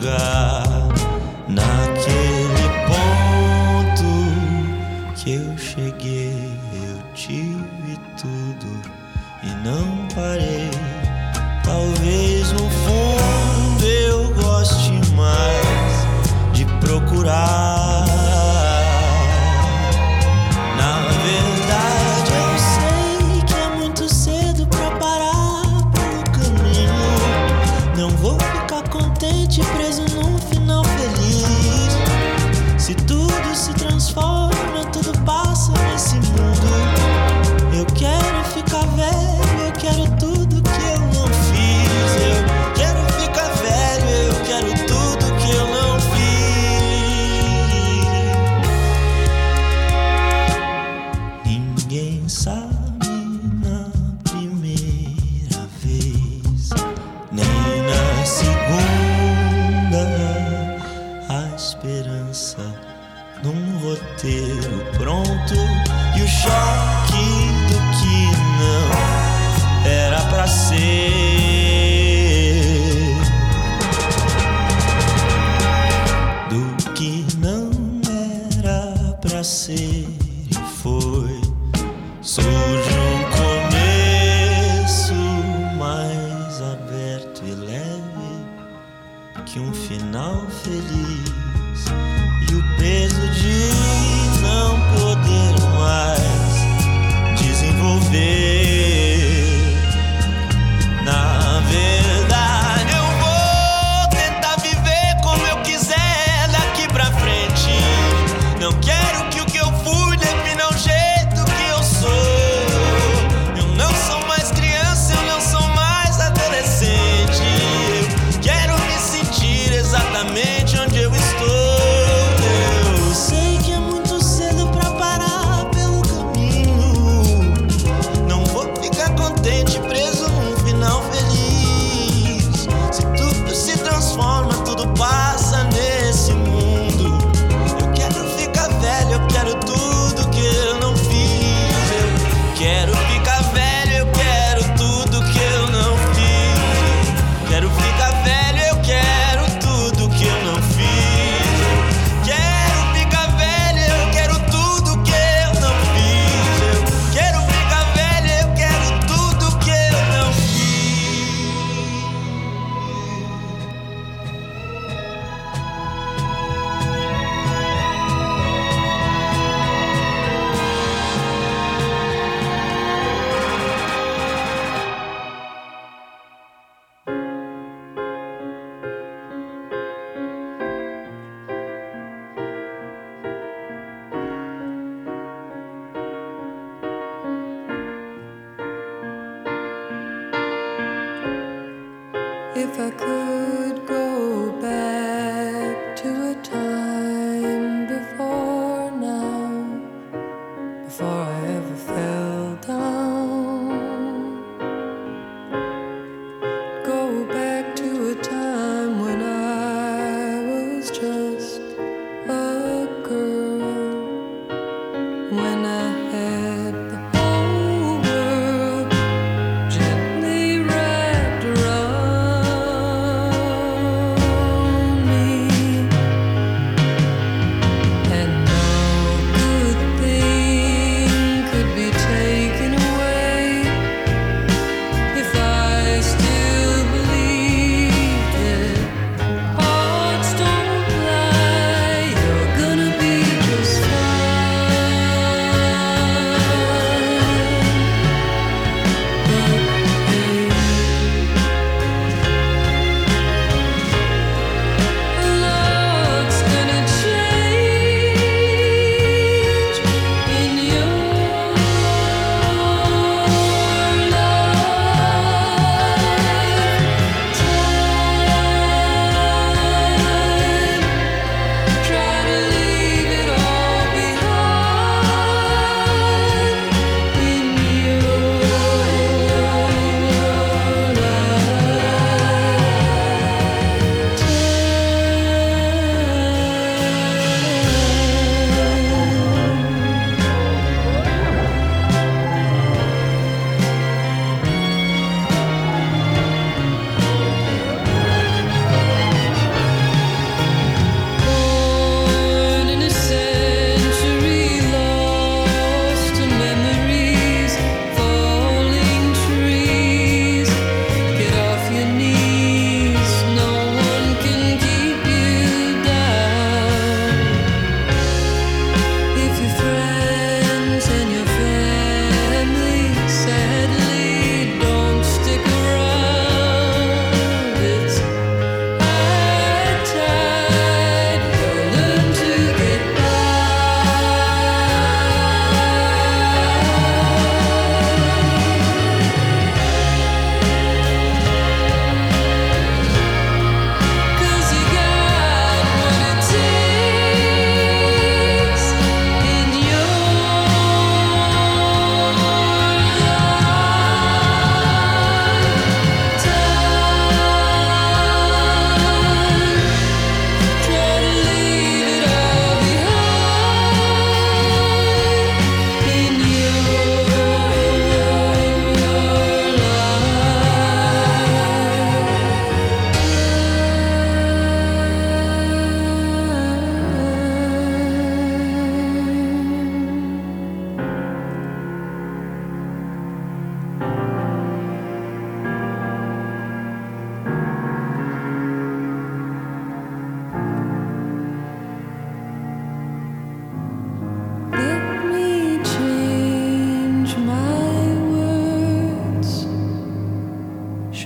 chegar naquele ponto que eu cheguei. Eu tive tudo e não parei. Talvez no fundo eu goste mais de procurar.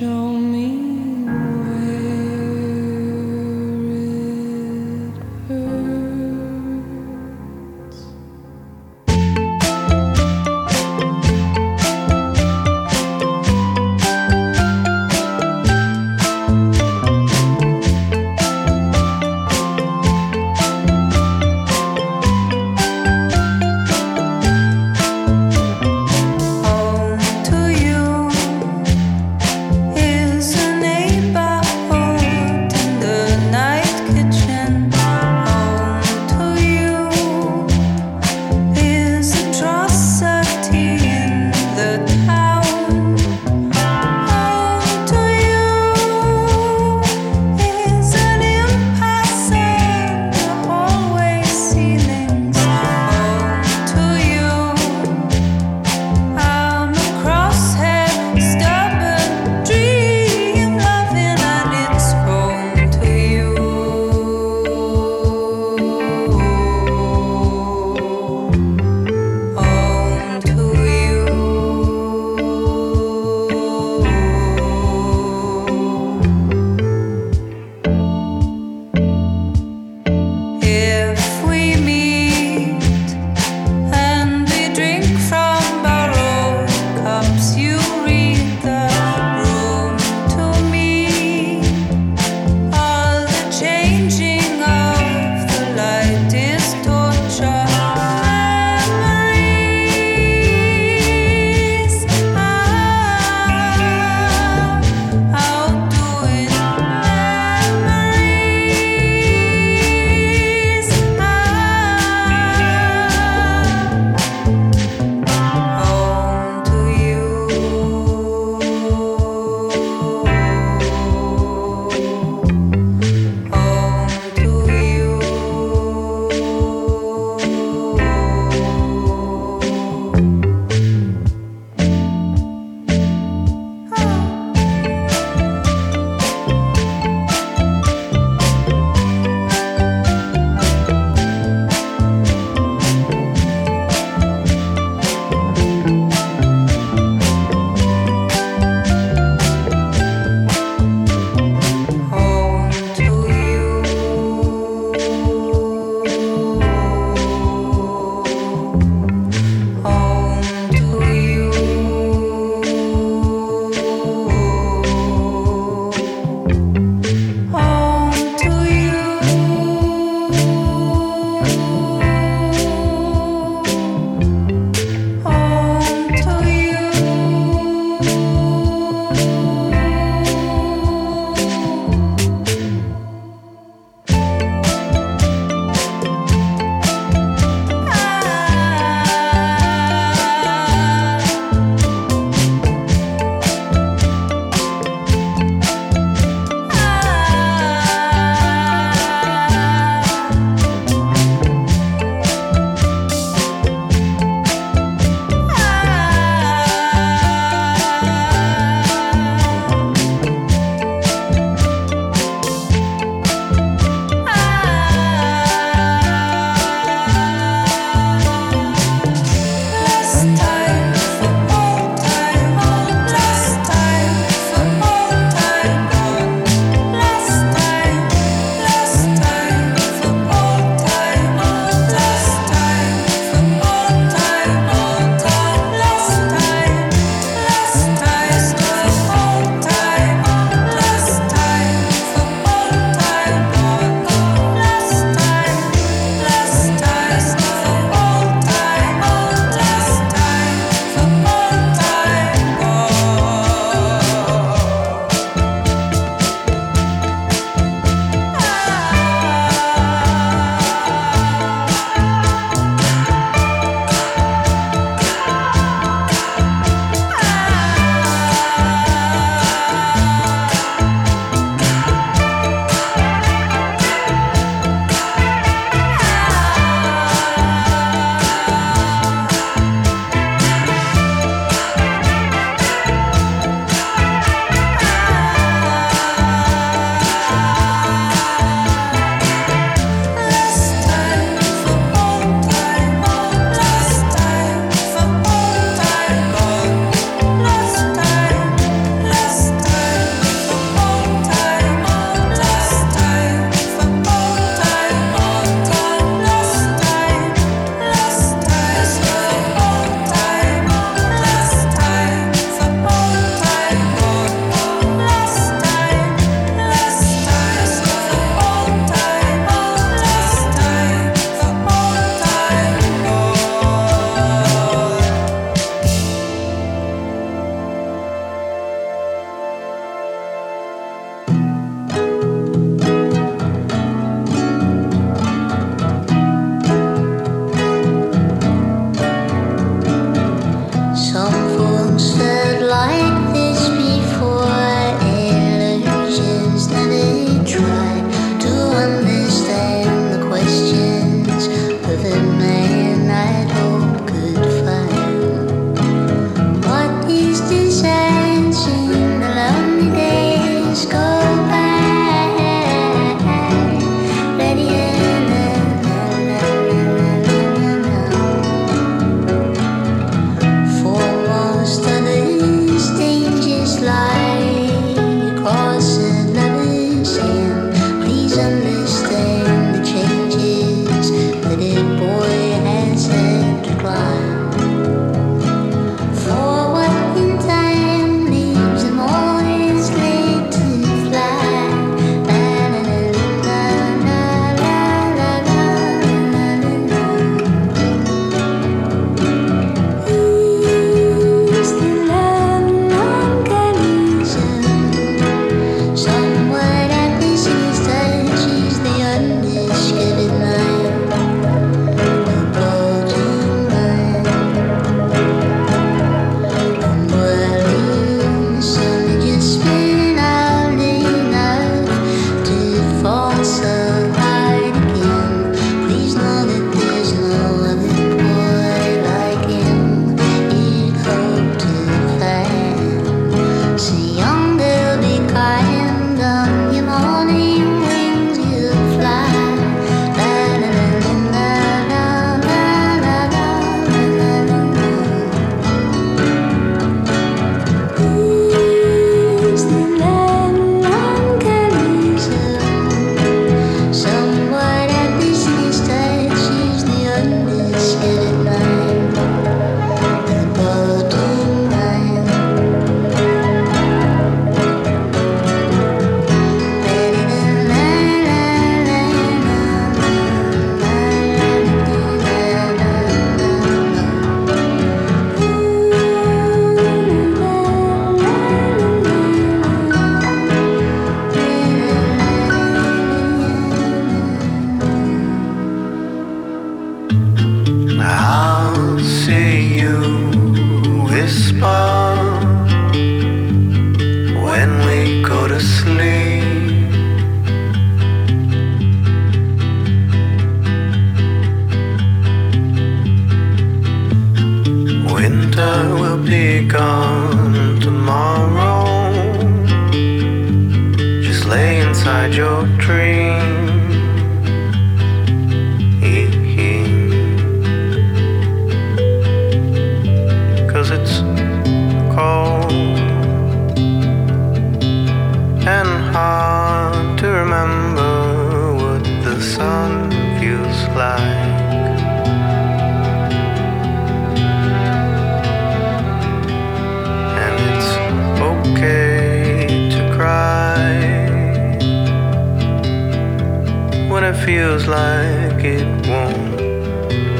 Home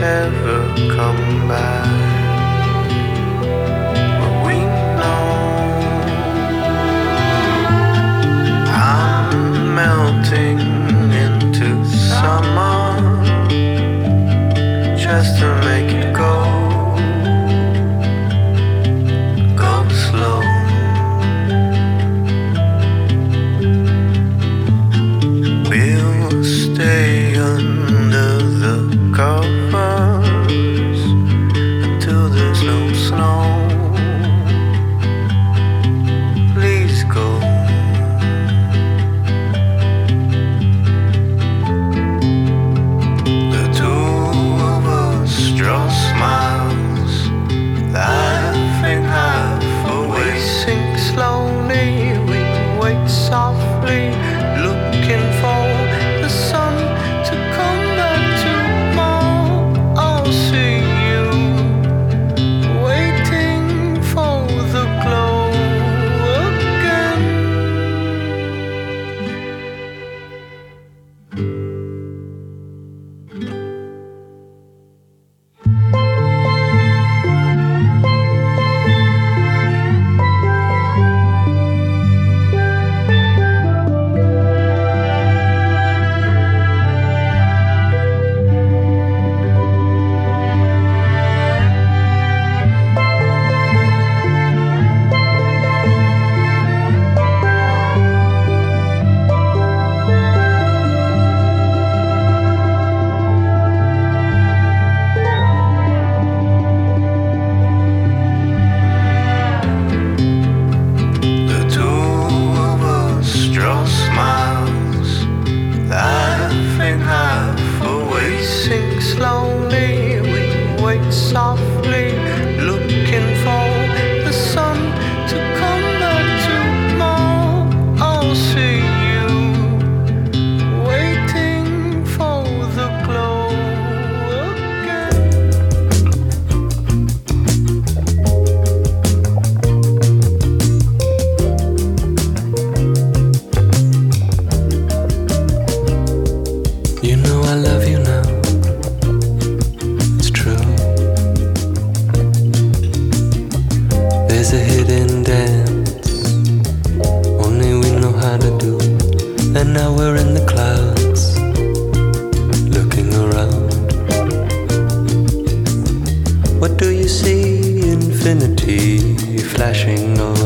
never come back. melting into summer. Just a. And now we're in the clouds, looking around. What do you see? Infinity flashing on.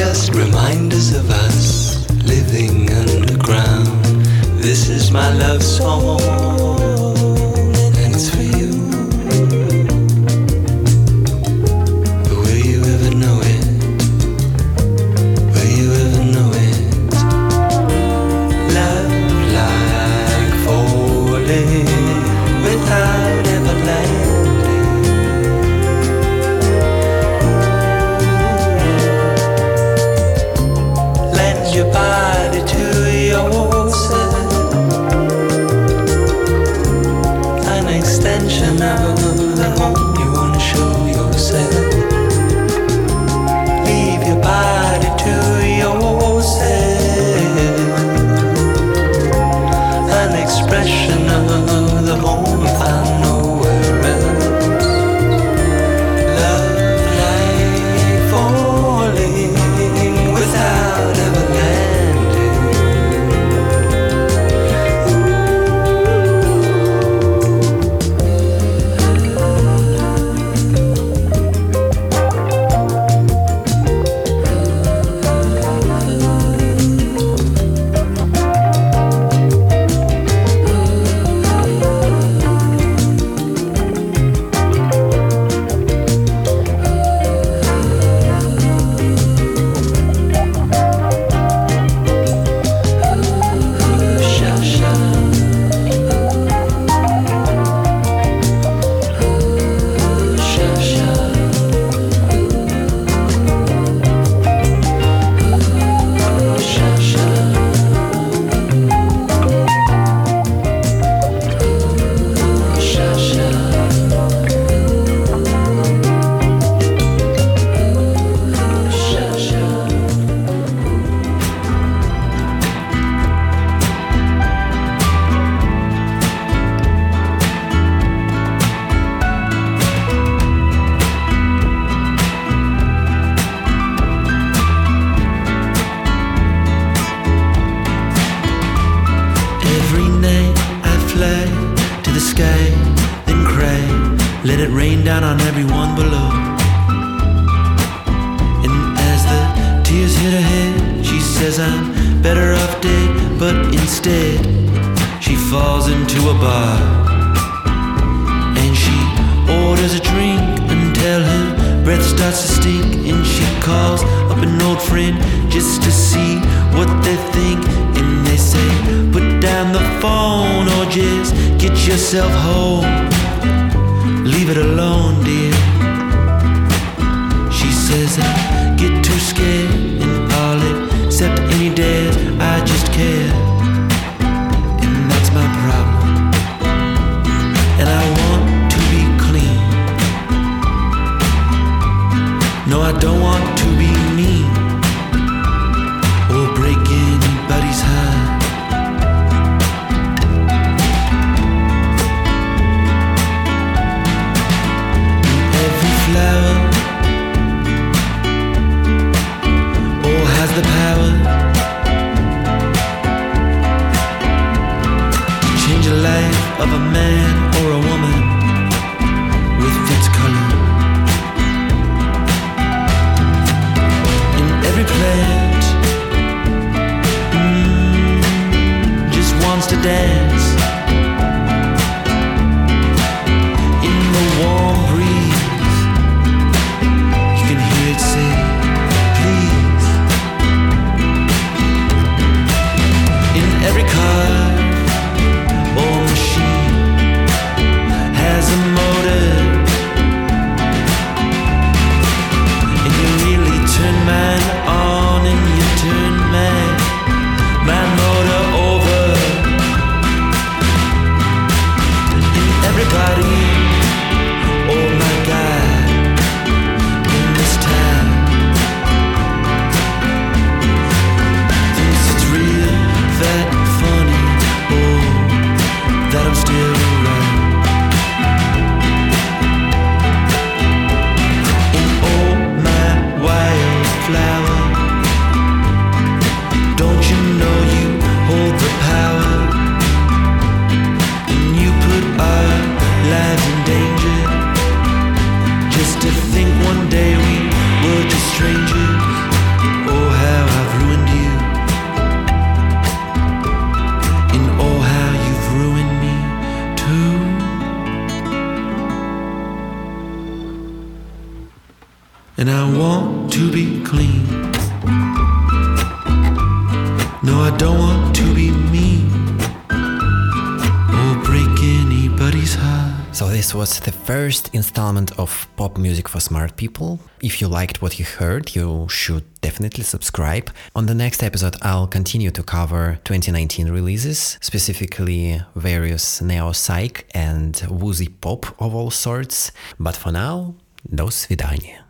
just reminders of us living underground. This is my love song. Let it rain down on everyone below. And as the tears hit her head, she says, I'm better off dead. But instead, she falls into a bar. And she orders a drink until her breath starts to stink. And she calls up an old friend just to see what they think. And they say, Put down the phone or just get yourself home. Leave it alone, dear. She says I get too scared and all except any days I just care. And that's my problem. And I want to be clean. No, I don't want to be to think one day we were just strangers. Oh, how I've ruined you. And oh, how you've ruined me too. And I want to be clean. No, I don't want to be. So, this was the first installment of Pop Music for Smart People. If you liked what you heard, you should definitely subscribe. On the next episode, I'll continue to cover 2019 releases, specifically various neo psych and woozy pop of all sorts. But for now, до свидания.